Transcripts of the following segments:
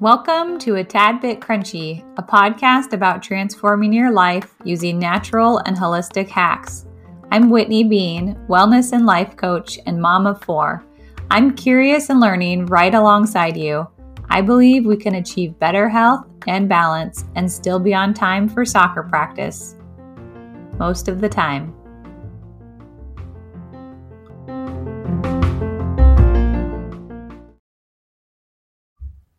Welcome to A Tad Bit Crunchy, a podcast about transforming your life using natural and holistic hacks. I'm Whitney Bean, wellness and life coach and mom of four. I'm curious and learning right alongside you. I believe we can achieve better health and balance and still be on time for soccer practice. Most of the time.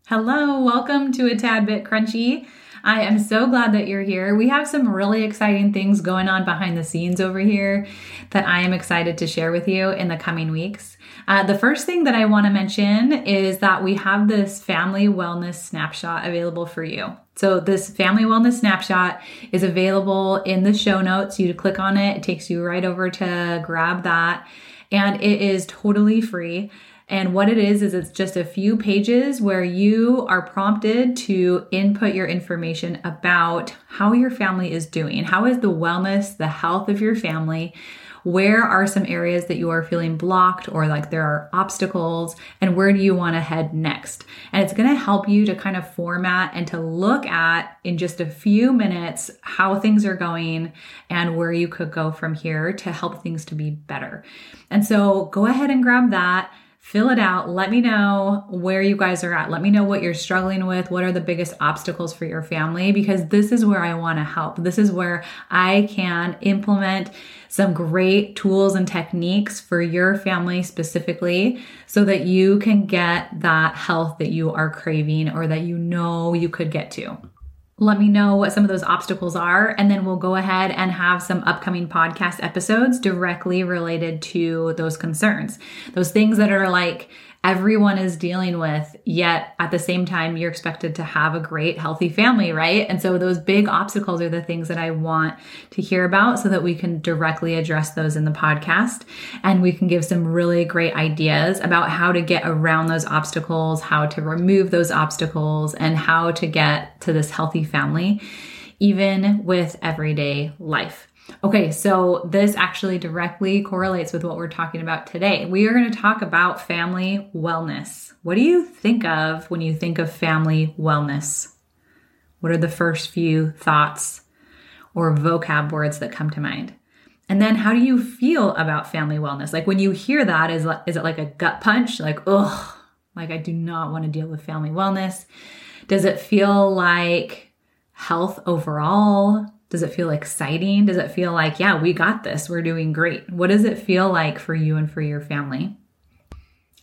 Hello, welcome to a Tad Bit Crunchy. I am so glad that you're here. We have some really exciting things going on behind the scenes over here that I am excited to share with you in the coming weeks. Uh, the first thing that I want to mention is that we have this family wellness snapshot available for you. So, this family wellness snapshot is available in the show notes. You click on it, it takes you right over to grab that, and it is totally free. And what it is, is it's just a few pages where you are prompted to input your information about how your family is doing. How is the wellness, the health of your family? Where are some areas that you are feeling blocked or like there are obstacles? And where do you want to head next? And it's going to help you to kind of format and to look at in just a few minutes how things are going and where you could go from here to help things to be better. And so go ahead and grab that fill it out. Let me know where you guys are at. Let me know what you're struggling with. What are the biggest obstacles for your family? Because this is where I want to help. This is where I can implement some great tools and techniques for your family specifically so that you can get that health that you are craving or that you know you could get to let me know what some of those obstacles are, and then we'll go ahead and have some upcoming podcast episodes directly related to those concerns. Those things that are like, everyone is dealing with, yet at the same time, you're expected to have a great, healthy family, right? And so those big obstacles are the things that I want to hear about so that we can directly address those in the podcast and we can give some really great ideas about how to get around those obstacles, how to remove those obstacles, and how to get to this healthy family, even with everyday life. Okay, so this actually directly correlates with what we're talking about today. We are going to talk about family wellness. What do you think of when you think of family wellness? What are the first few thoughts or vocab words that come to mind? And then how do you feel about family wellness? Like when you hear that, is, is it like a gut punch? Like, ugh, like I do not want to deal with family wellness. Does it feel like health overall? Does it feel exciting? Does it feel like, yeah, we got this, we're doing great? What does it feel like for you and for your family?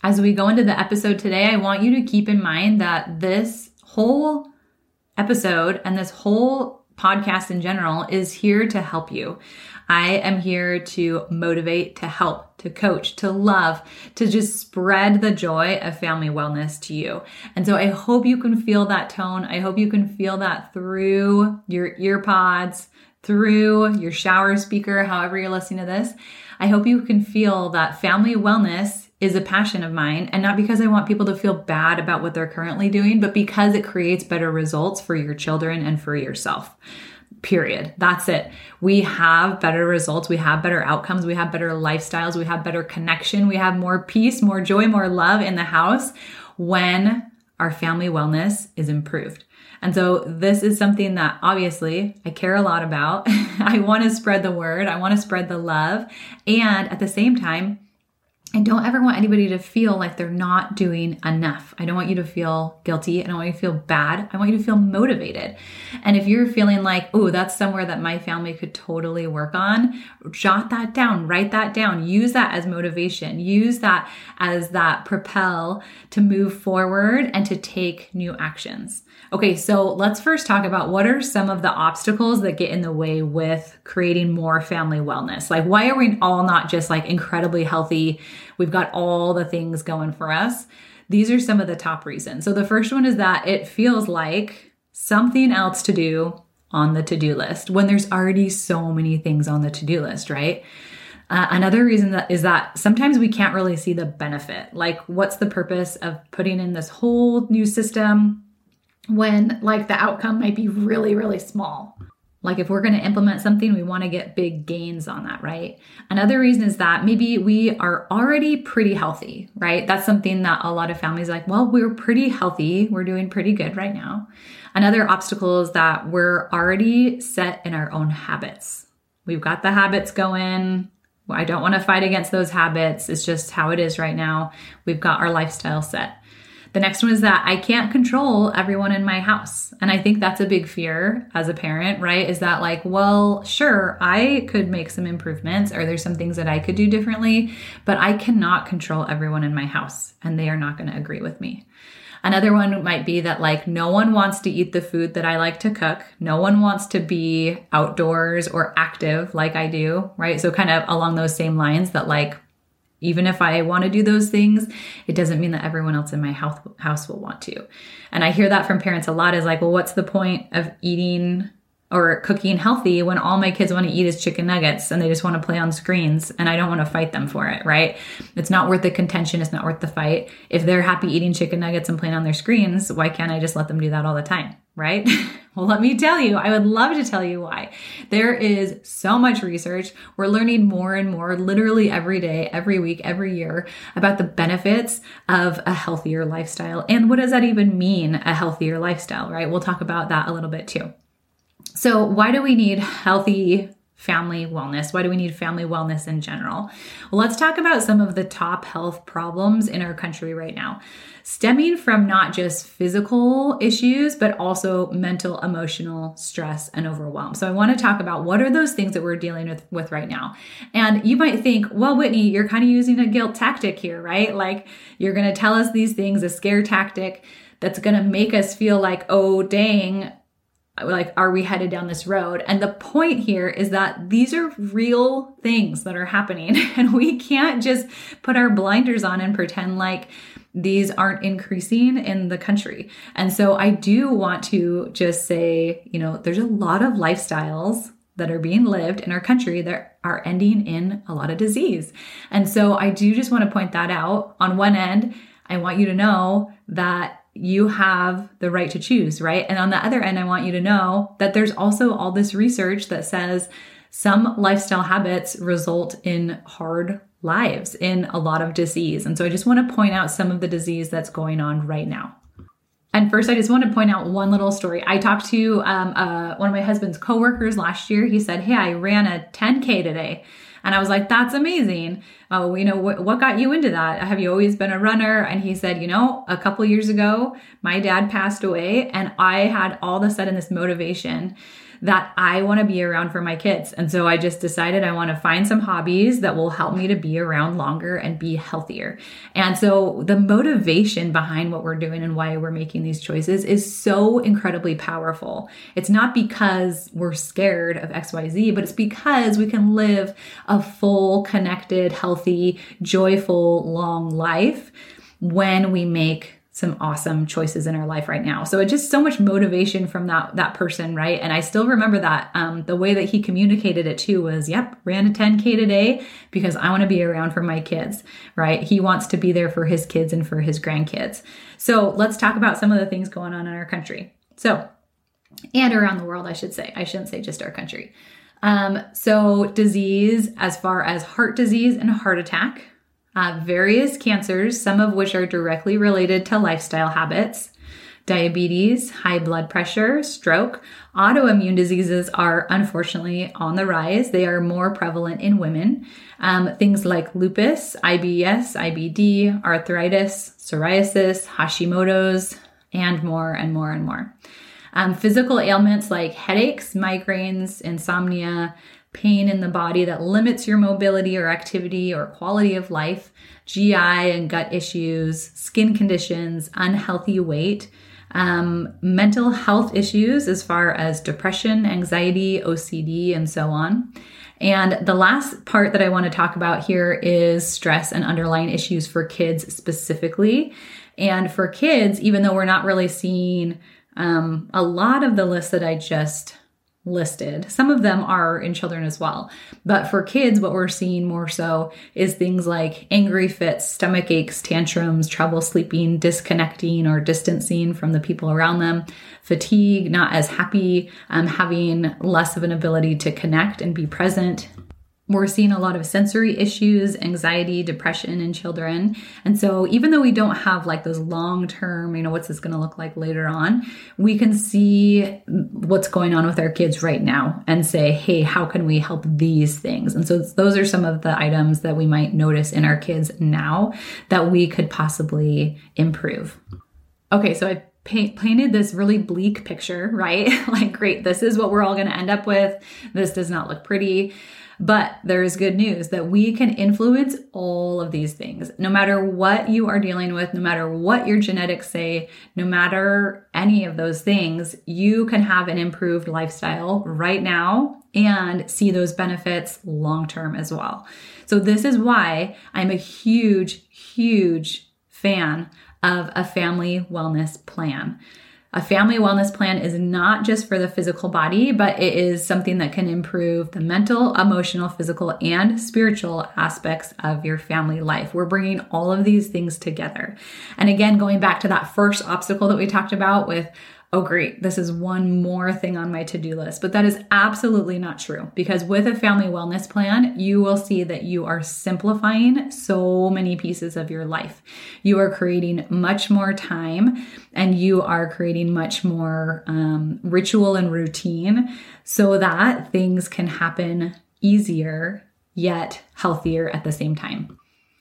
As we go into the episode today, I want you to keep in mind that this whole episode and this whole podcast in general is here to help you. I am here to motivate, to help, to coach, to love, to just spread the joy of family wellness to you. And so I hope you can feel that tone. I hope you can feel that through your ear pods, through your shower speaker, however you're listening to this. I hope you can feel that family wellness is a passion of mine and not because I want people to feel bad about what they're currently doing, but because it creates better results for your children and for yourself period. That's it. We have better results. We have better outcomes. We have better lifestyles. We have better connection. We have more peace, more joy, more love in the house when our family wellness is improved. And so, this is something that obviously I care a lot about. I want to spread the word, I want to spread the love. And at the same time, I don't ever want anybody to feel like they're not doing enough. I don't want you to feel guilty. I don't want you to feel bad. I want you to feel motivated. And if you're feeling like, oh, that's somewhere that my family could totally work on, jot that down, write that down, use that as motivation, use that as that propel to move forward and to take new actions. Okay, so let's first talk about what are some of the obstacles that get in the way with creating more family wellness? Like, why are we all not just like incredibly healthy? We've got all the things going for us. These are some of the top reasons. So, the first one is that it feels like something else to do on the to do list when there's already so many things on the to do list, right? Uh, another reason that is that sometimes we can't really see the benefit. Like, what's the purpose of putting in this whole new system? when like the outcome might be really, really small. Like if we're going to implement something, we want to get big gains on that, right? Another reason is that maybe we are already pretty healthy, right? That's something that a lot of families like, well, we're pretty healthy. We're doing pretty good right now. Another obstacle is that we're already set in our own habits. We've got the habits going. I don't want to fight against those habits. It's just how it is right now. We've got our lifestyle set. The next one is that I can't control everyone in my house. And I think that's a big fear as a parent, right? Is that like, well, sure, I could make some improvements or there's some things that I could do differently, but I cannot control everyone in my house and they are not going to agree with me. Another one might be that like no one wants to eat the food that I like to cook. No one wants to be outdoors or active like I do, right? So kind of along those same lines that like even if I want to do those things, it doesn't mean that everyone else in my house house will want to. And I hear that from parents a lot is like, well, what's the point of eating or cooking healthy when all my kids want to eat is chicken nuggets and they just want to play on screens and I don't want to fight them for it, right? It's not worth the contention, it's not worth the fight. If they're happy eating chicken nuggets and playing on their screens, why can't I just let them do that all the time, right? well, let me tell you, I would love to tell you why. There is so much research. We're learning more and more literally every day, every week, every year about the benefits of a healthier lifestyle. And what does that even mean, a healthier lifestyle, right? We'll talk about that a little bit too. So, why do we need healthy family wellness? Why do we need family wellness in general? Well, let's talk about some of the top health problems in our country right now, stemming from not just physical issues, but also mental, emotional stress and overwhelm. So, I want to talk about what are those things that we're dealing with, with right now. And you might think, well, Whitney, you're kind of using a guilt tactic here, right? Like you're going to tell us these things, a scare tactic that's going to make us feel like, oh, dang, like are we headed down this road? And the point here is that these are real things that are happening and we can't just put our blinders on and pretend like these aren't increasing in the country. And so i do want to just say you know there's a lot of lifestyles that are being lived in our country that are ending in a lot of disease. And so i do just want to point that out. On one end i want you to know that you have the right to choose, right? And on the other end, I want you to know that there's also all this research that says some lifestyle habits result in hard lives, in a lot of disease. And so I just want to point out some of the disease that's going on right now. And first, I just want to point out one little story. I talked to um, uh, one of my husband's coworkers last year. He said, Hey, I ran a 10K today. And I was like, that's amazing. Oh, you know, wh- what got you into that? Have you always been a runner? And he said, you know, a couple years ago, my dad passed away and I had all of a sudden this motivation that I want to be around for my kids. And so I just decided I want to find some hobbies that will help me to be around longer and be healthier. And so the motivation behind what we're doing and why we're making these choices is so incredibly powerful. It's not because we're scared of XYZ, but it's because we can live a full, connected, healthy, joyful, long life when we make some awesome choices in our life right now. So it's just so much motivation from that that person, right? And I still remember that um, the way that he communicated it too was, "Yep, ran a 10k today because I want to be around for my kids." Right? He wants to be there for his kids and for his grandkids. So let's talk about some of the things going on in our country. So, and around the world, I should say. I shouldn't say just our country. Um, so disease, as far as heart disease and heart attack, uh, various cancers, some of which are directly related to lifestyle habits. Diabetes, high blood pressure, stroke, autoimmune diseases are unfortunately on the rise. They are more prevalent in women. Um, things like lupus, IBS, IBD, arthritis, psoriasis, Hashimoto's, and more and more and more. Um, physical ailments like headaches, migraines, insomnia, pain in the body that limits your mobility or activity or quality of life, GI and gut issues, skin conditions, unhealthy weight, um, mental health issues as far as depression, anxiety, OCD, and so on. And the last part that I want to talk about here is stress and underlying issues for kids specifically. And for kids, even though we're not really seeing um, a lot of the list that I just listed. Some of them are in children as well. But for kids, what we're seeing more so is things like angry fits, stomach aches, tantrums, trouble sleeping, disconnecting or distancing from the people around them, fatigue, not as happy, um, having less of an ability to connect and be present, we're seeing a lot of sensory issues, anxiety, depression in children. And so, even though we don't have like those long term, you know, what's this going to look like later on, we can see what's going on with our kids right now and say, hey, how can we help these things? And so, those are some of the items that we might notice in our kids now that we could possibly improve. Okay, so I painted this really bleak picture, right? like, great, this is what we're all going to end up with. This does not look pretty. But there is good news that we can influence all of these things. No matter what you are dealing with, no matter what your genetics say, no matter any of those things, you can have an improved lifestyle right now and see those benefits long term as well. So, this is why I'm a huge, huge fan of a family wellness plan. A family wellness plan is not just for the physical body, but it is something that can improve the mental, emotional, physical, and spiritual aspects of your family life. We're bringing all of these things together. And again, going back to that first obstacle that we talked about with oh, great, this is one more thing on my to do list. But that is absolutely not true because with a family wellness plan, you will see that you are simplifying so many pieces of your life. You are creating much more time and you are creating much more um, ritual and routine so that things can happen easier yet healthier at the same time.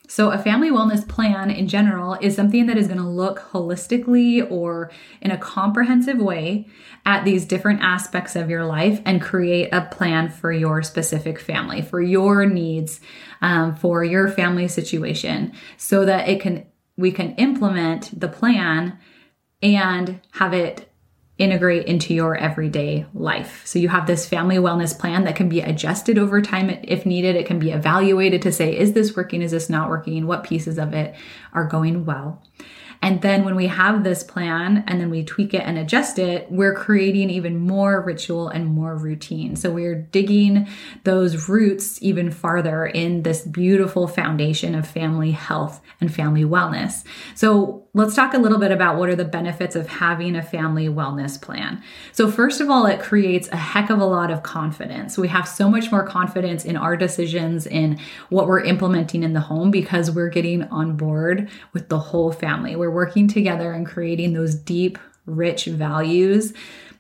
So, a family wellness plan in general is something that is going to look holistically or in a comprehensive way at these different aspects of your life and create a plan for your specific family, for your needs, um, for your family situation, so that it can we can implement the plan and have it integrate into your everyday life. So you have this family wellness plan that can be adjusted over time if needed. It can be evaluated to say, is this working? Is this not working? What pieces of it are going well? And then when we have this plan and then we tweak it and adjust it, we're creating even more ritual and more routine. So we're digging those roots even farther in this beautiful foundation of family health and family wellness. So let's talk a little bit about what are the benefits of having a family wellness plan. So, first of all, it creates a heck of a lot of confidence. We have so much more confidence in our decisions, in what we're implementing in the home because we're getting on board with the whole family. We're working together and creating those deep, rich values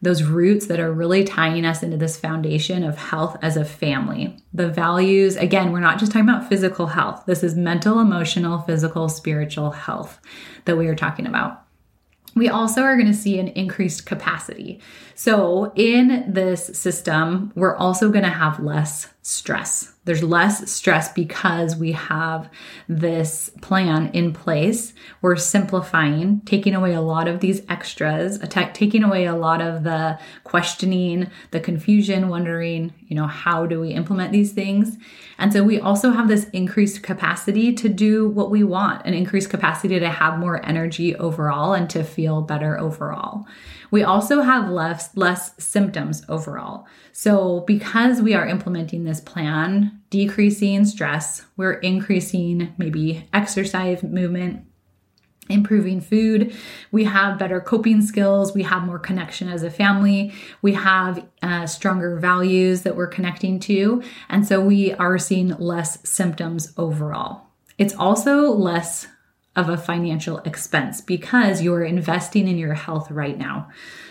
those roots that are really tying us into this foundation of health as a family. The values, again, we're not just talking about physical health. This is mental, emotional, physical, spiritual health that we are talking about. We also are going to see an increased capacity. So, in this system, we're also going to have less stress. There's less stress because we have this plan in place. We're simplifying, taking away a lot of these extras, taking away a lot of the questioning, the confusion, wondering, you know, how do we implement these things? And so we also have this increased capacity to do what we want, an increased capacity to have more energy overall and to feel better overall. We also have less less symptoms overall. So because we are implementing this plan, decreasing stress, we're increasing maybe exercise movement, improving food. We have better coping skills. We have more connection as a family. We have uh, stronger values that we're connecting to. And so we are seeing less symptoms overall. It's also less of a financial expense because you're investing in your health right now.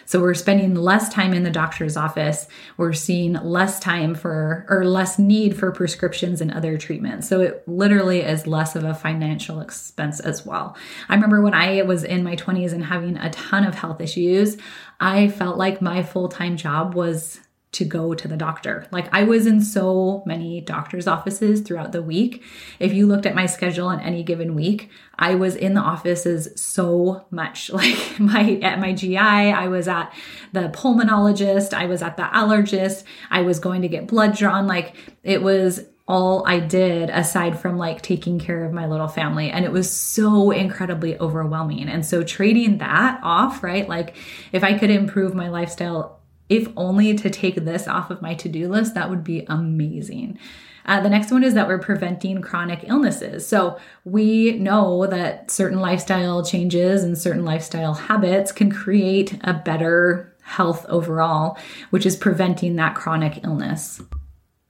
So we're spending less time in the doctor's office. We're seeing less time for or less need for prescriptions and other treatments. So it literally is less of a financial expense as well. I remember when I was in my 20s and having a ton of health issues, I felt like my full-time job was to go to the doctor. Like I was in so many doctor's offices throughout the week. If you looked at my schedule on any given week, I was in the offices so much. Like my at my GI, I was at the pulmonologist, I was at the allergist, I was going to get blood drawn. Like it was all I did aside from like taking care of my little family. And it was so incredibly overwhelming. And so trading that off, right? Like if I could improve my lifestyle if only to take this off of my to do list, that would be amazing. Uh, the next one is that we're preventing chronic illnesses. So we know that certain lifestyle changes and certain lifestyle habits can create a better health overall, which is preventing that chronic illness.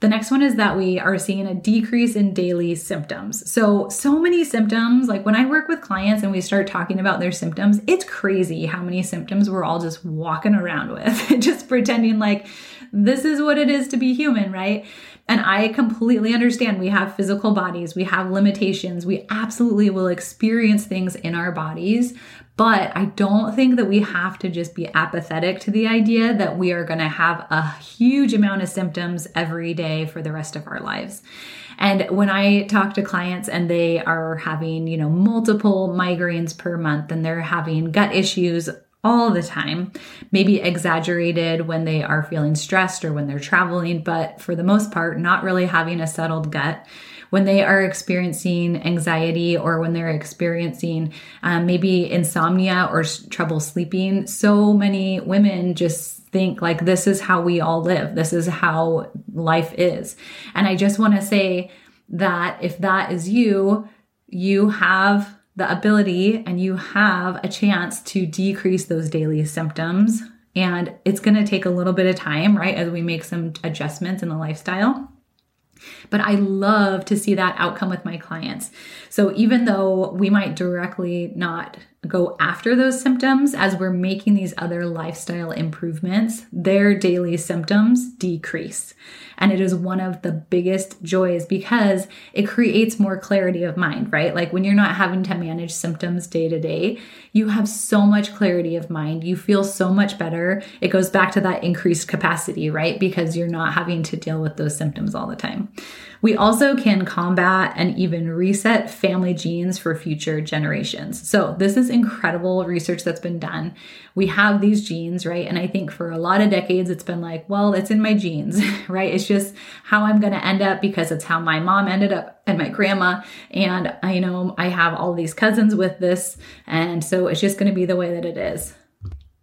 The next one is that we are seeing a decrease in daily symptoms. So, so many symptoms. Like when I work with clients and we start talking about their symptoms, it's crazy how many symptoms we're all just walking around with, just pretending like this is what it is to be human, right? And I completely understand we have physical bodies, we have limitations, we absolutely will experience things in our bodies. But I don't think that we have to just be apathetic to the idea that we are going to have a huge amount of symptoms every day for the rest of our lives. And when I talk to clients and they are having, you know, multiple migraines per month and they're having gut issues all the time, maybe exaggerated when they are feeling stressed or when they're traveling, but for the most part, not really having a settled gut when they are experiencing anxiety or when they're experiencing um, maybe insomnia or trouble sleeping, so many women just think like this is how we all live, this is how life is. And I just want to say that if that is you, you have the ability and you have a chance to decrease those daily symptoms. And it's going to take a little bit of time, right, as we make some adjustments in the lifestyle. But I love to see that outcome with my clients. So even though we might directly not go after those symptoms as we're making these other lifestyle improvements, their daily symptoms decrease. And it is one of the biggest joys because it creates more clarity of mind, right? Like when you're not having to manage symptoms day to day, you have so much clarity of mind. You feel so much better. It goes back to that increased capacity, right? Because you're not having to deal with those symptoms all the time. We also can combat and even reset family genes for future generations. So, this is incredible research that's been done. We have these genes, right? And I think for a lot of decades, it's been like, well, it's in my genes, right? It's just how I'm going to end up because it's how my mom ended up and my grandma. And I know I have all these cousins with this. And so it's just going to be the way that it is.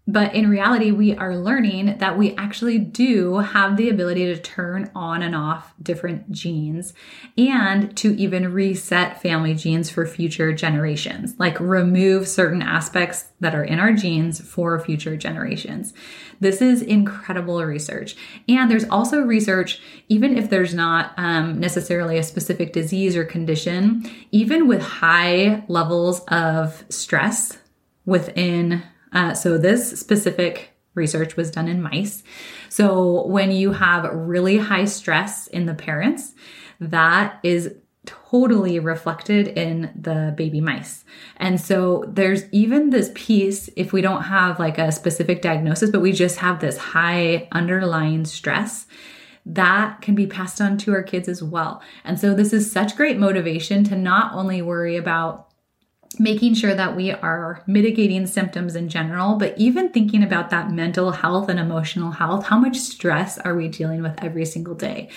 But in reality, we are learning that we actually do have the ability to turn on and off different genes and to even reset family genes for future generations, like remove certain aspects that are in our genes for future generations. This is incredible research. And there's also research, even if there's not um, necessarily a specific disease or condition, even with high levels of stress within uh, so, this specific research was done in mice. So, when you have really high stress in the parents, that is totally reflected in the baby mice. And so there's even this piece if we don't have like a specific diagnosis, but we just have this high underlying stress that can be passed on to our kids as well. And so this is such great motivation to not only worry about making sure that we are mitigating symptoms in general, but even thinking about that mental health and emotional health. How much stress are we dealing with every single day?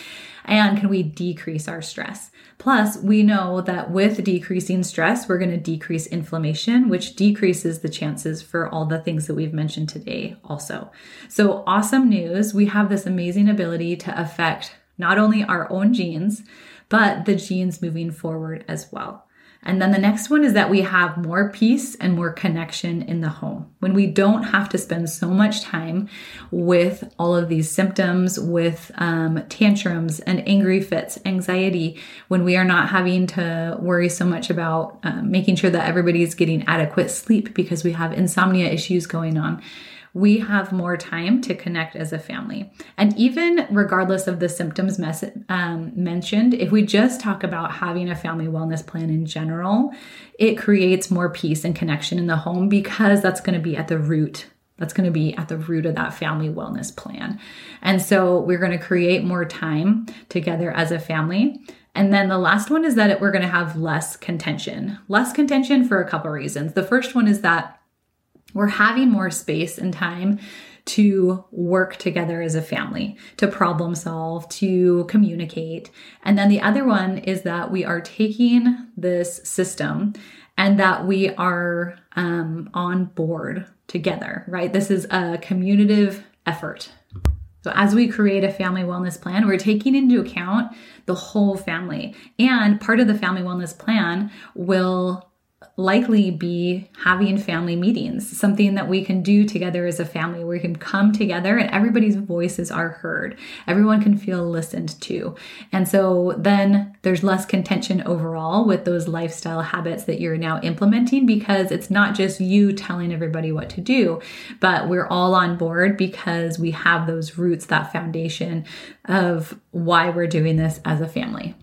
And can we decrease our stress? Plus, we know that with decreasing stress, we're going to decrease inflammation, which decreases the chances for all the things that we've mentioned today, also. So, awesome news. We have this amazing ability to affect not only our own genes, but the genes moving forward as well. And then the next one is that we have more peace and more connection in the home. When we don't have to spend so much time with all of these symptoms, with um, tantrums and angry fits, anxiety, when we are not having to worry so much about um, making sure that everybody's getting adequate sleep because we have insomnia issues going on we have more time to connect as a family. And even regardless of the symptoms mes- um, mentioned, if we just talk about having a family wellness plan in general, it creates more peace and connection in the home because that's going to be at the root that's going to be at the root of that family wellness plan. And so we're going to create more time together as a family. And then the last one is that we're going to have less contention. Less contention for a couple reasons. The first one is that we're having more space and time to work together as a family, to problem solve, to communicate. And then the other one is that we are taking this system and that we are um, on board together, right? This is a communicative effort. So, as we create a family wellness plan, we're taking into account the whole family. And part of the family wellness plan will likely be having family meetings, something that we can do together as a family where we can come together and everybody's voices are heard. Everyone can feel listened to. And so then there's less contention overall with those lifestyle habits that you're now implementing because it's not just you telling everybody what to do, but we're all on board because we have those roots, that foundation of why we're doing this as a family.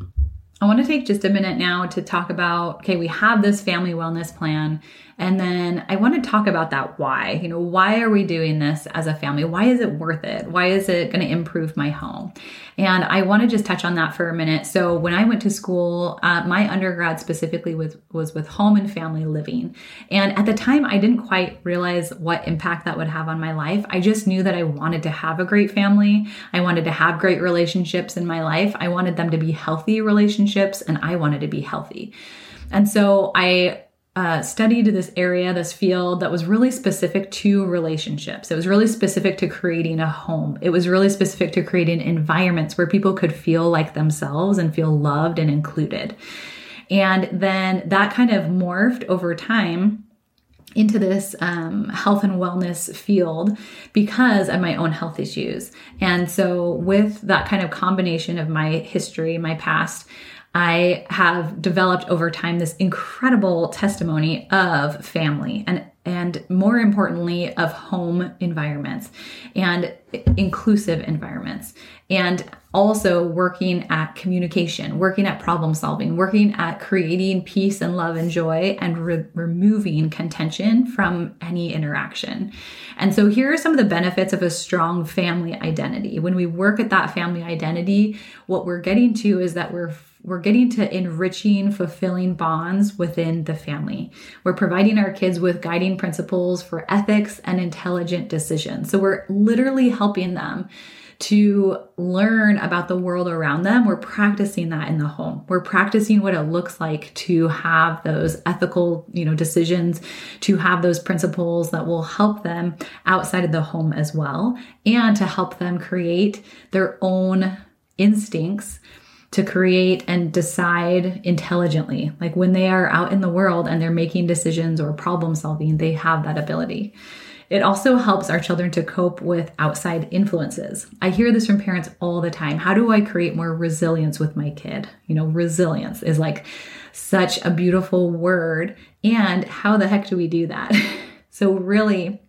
I want to take just a minute now to talk about okay, we have this family wellness plan and then I want to talk about that why. You know, why are we doing this as a family? Why is it worth it? Why is it going to improve my home? And I want to just touch on that for a minute. So, when I went to school, uh, my undergrad specifically was, was with home and family living. And at the time, I didn't quite realize what impact that would have on my life. I just knew that I wanted to have a great family. I wanted to have great relationships in my life. I wanted them to be healthy relationships, and I wanted to be healthy. And so I uh, studied this area, this field that was really specific to relationships. It was really specific to creating a home. It was really specific to creating environments where people could feel like themselves and feel loved and included. And then that kind of morphed over time into this um, health and wellness field because of my own health issues. And so, with that kind of combination of my history, my past, I have developed over time this incredible testimony of family and and more importantly of home environments and inclusive environments and also working at communication working at problem solving working at creating peace and love and joy and re- removing contention from any interaction. And so here are some of the benefits of a strong family identity. When we work at that family identity what we're getting to is that we're we're getting to enriching, fulfilling bonds within the family. We're providing our kids with guiding principles for ethics and intelligent decisions. So we're literally helping them to learn about the world around them. We're practicing that in the home. We're practicing what it looks like to have those ethical, you know, decisions, to have those principles that will help them outside of the home as well, and to help them create their own instincts to create and decide intelligently. Like when they are out in the world and they're making decisions or problem solving, they have that ability. It also helps our children to cope with outside influences. I hear this from parents all the time. How do I create more resilience with my kid? You know, resilience is like such a beautiful word. And how the heck do we do that? so, really,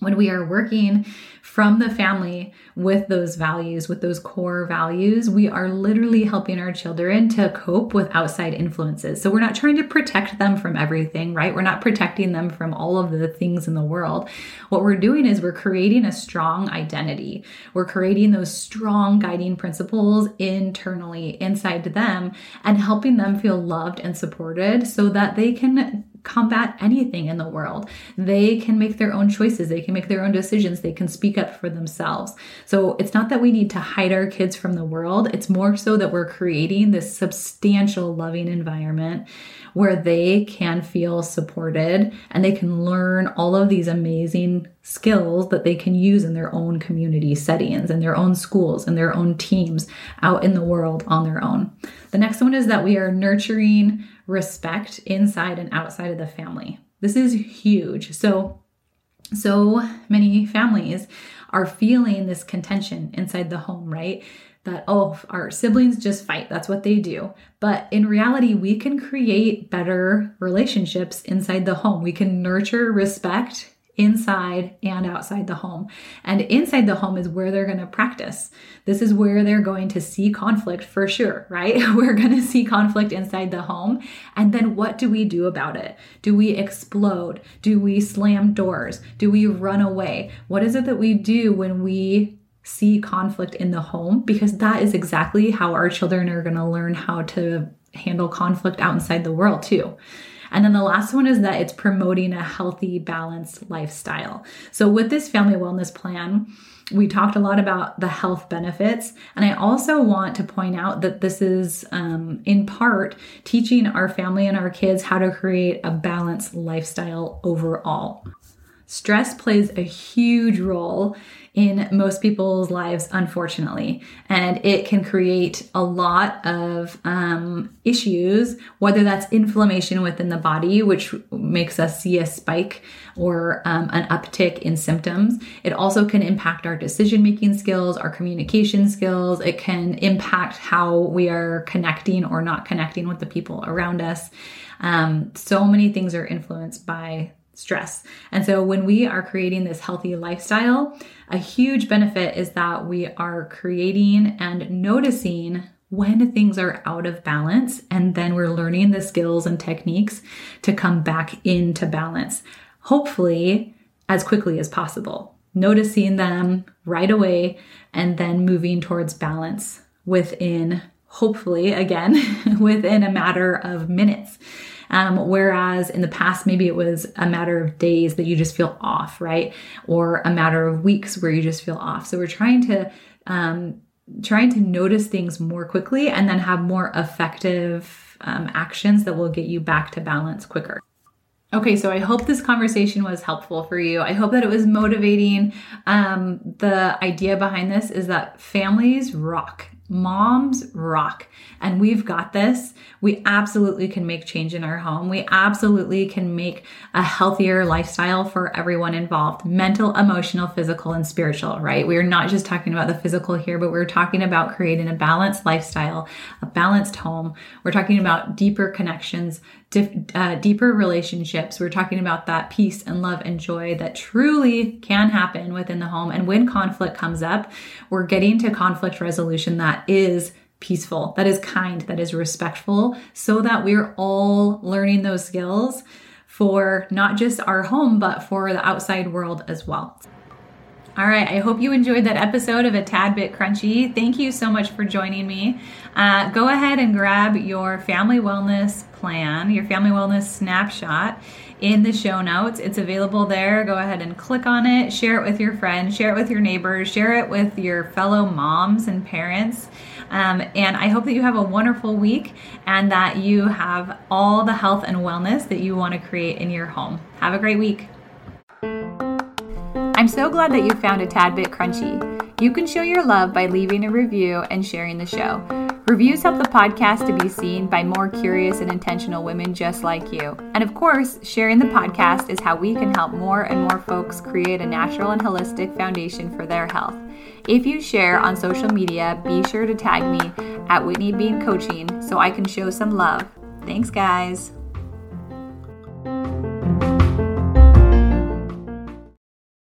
when we are working from the family with those values, with those core values, we are literally helping our children to cope with outside influences. So we're not trying to protect them from everything, right? We're not protecting them from all of the things in the world. What we're doing is we're creating a strong identity. We're creating those strong guiding principles internally inside them and helping them feel loved and supported so that they can combat anything in the world. They can make their own choices, they can make their own decisions, they can speak up for themselves. So it's not that we need to hide our kids from the world, it's more so that we're creating this substantial, loving environment where they can feel supported and they can learn all of these amazing skills that they can use in their own community settings, in their own schools, in their own teams, out in the world on their own. The next one is that we are nurturing respect inside and outside of the family. This is huge. So, so many families are feeling this contention inside the home, right? That, oh, our siblings just fight. That's what they do. But in reality, we can create better relationships inside the home. We can nurture respect inside and outside the home. And inside the home is where they're going to practice. This is where they're going to see conflict for sure, right? We're going to see conflict inside the home. And then what do we do about it? Do we explode? Do we slam doors? Do we run away? What is it that we do when we see conflict in the home? Because that is exactly how our children are going to learn how to handle conflict outside the world too. And then the last one is that it's promoting a healthy, balanced lifestyle. So, with this family wellness plan, we talked a lot about the health benefits. And I also want to point out that this is, um, in part, teaching our family and our kids how to create a balanced lifestyle overall. Stress plays a huge role in most people's lives, unfortunately. And it can create a lot of um, issues, whether that's inflammation within the body, which makes us see a spike or um, an uptick in symptoms. It also can impact our decision making skills, our communication skills. It can impact how we are connecting or not connecting with the people around us. Um, so many things are influenced by stress. And so when we are creating this healthy lifestyle, a huge benefit is that we are creating and noticing when things are out of balance, and then we're learning the skills and techniques to come back into balance, hopefully as quickly as possible. Noticing them right away and then moving towards balance within, hopefully, again, within a matter of minutes. Um, whereas in the past, maybe it was a matter of days that you just feel off, right? Or a matter of weeks where you just feel off. So we're trying to, um, trying to notice things more quickly and then have more effective um, actions that will get you back to balance quicker. Okay, so I hope this conversation was helpful for you. I hope that it was motivating. Um, the idea behind this is that families rock. Moms rock, and we've got this. We absolutely can make change in our home. We absolutely can make a healthier lifestyle for everyone involved mental, emotional, physical, and spiritual, right? We are not just talking about the physical here, but we're talking about creating a balanced lifestyle, a balanced home. We're talking about deeper connections, uh, deeper relationships. We're talking about that peace and love and joy that truly can happen within the home. And when conflict comes up, we're getting to conflict resolution that is peaceful, that is kind, that is respectful, so that we're all learning those skills for not just our home, but for the outside world as well. All right, I hope you enjoyed that episode of A Tad Bit Crunchy. Thank you so much for joining me. Uh, go ahead and grab your family wellness plan, your family wellness snapshot in the show notes. It's available there. Go ahead and click on it, share it with your friends, share it with your neighbors, share it with your fellow moms and parents. Um, and I hope that you have a wonderful week and that you have all the health and wellness that you want to create in your home. Have a great week. I'm so glad that you found a tad bit crunchy. You can show your love by leaving a review and sharing the show. Reviews help the podcast to be seen by more curious and intentional women just like you. And of course, sharing the podcast is how we can help more and more folks create a natural and holistic foundation for their health. If you share on social media, be sure to tag me at Whitney Bean Coaching so I can show some love. Thanks, guys.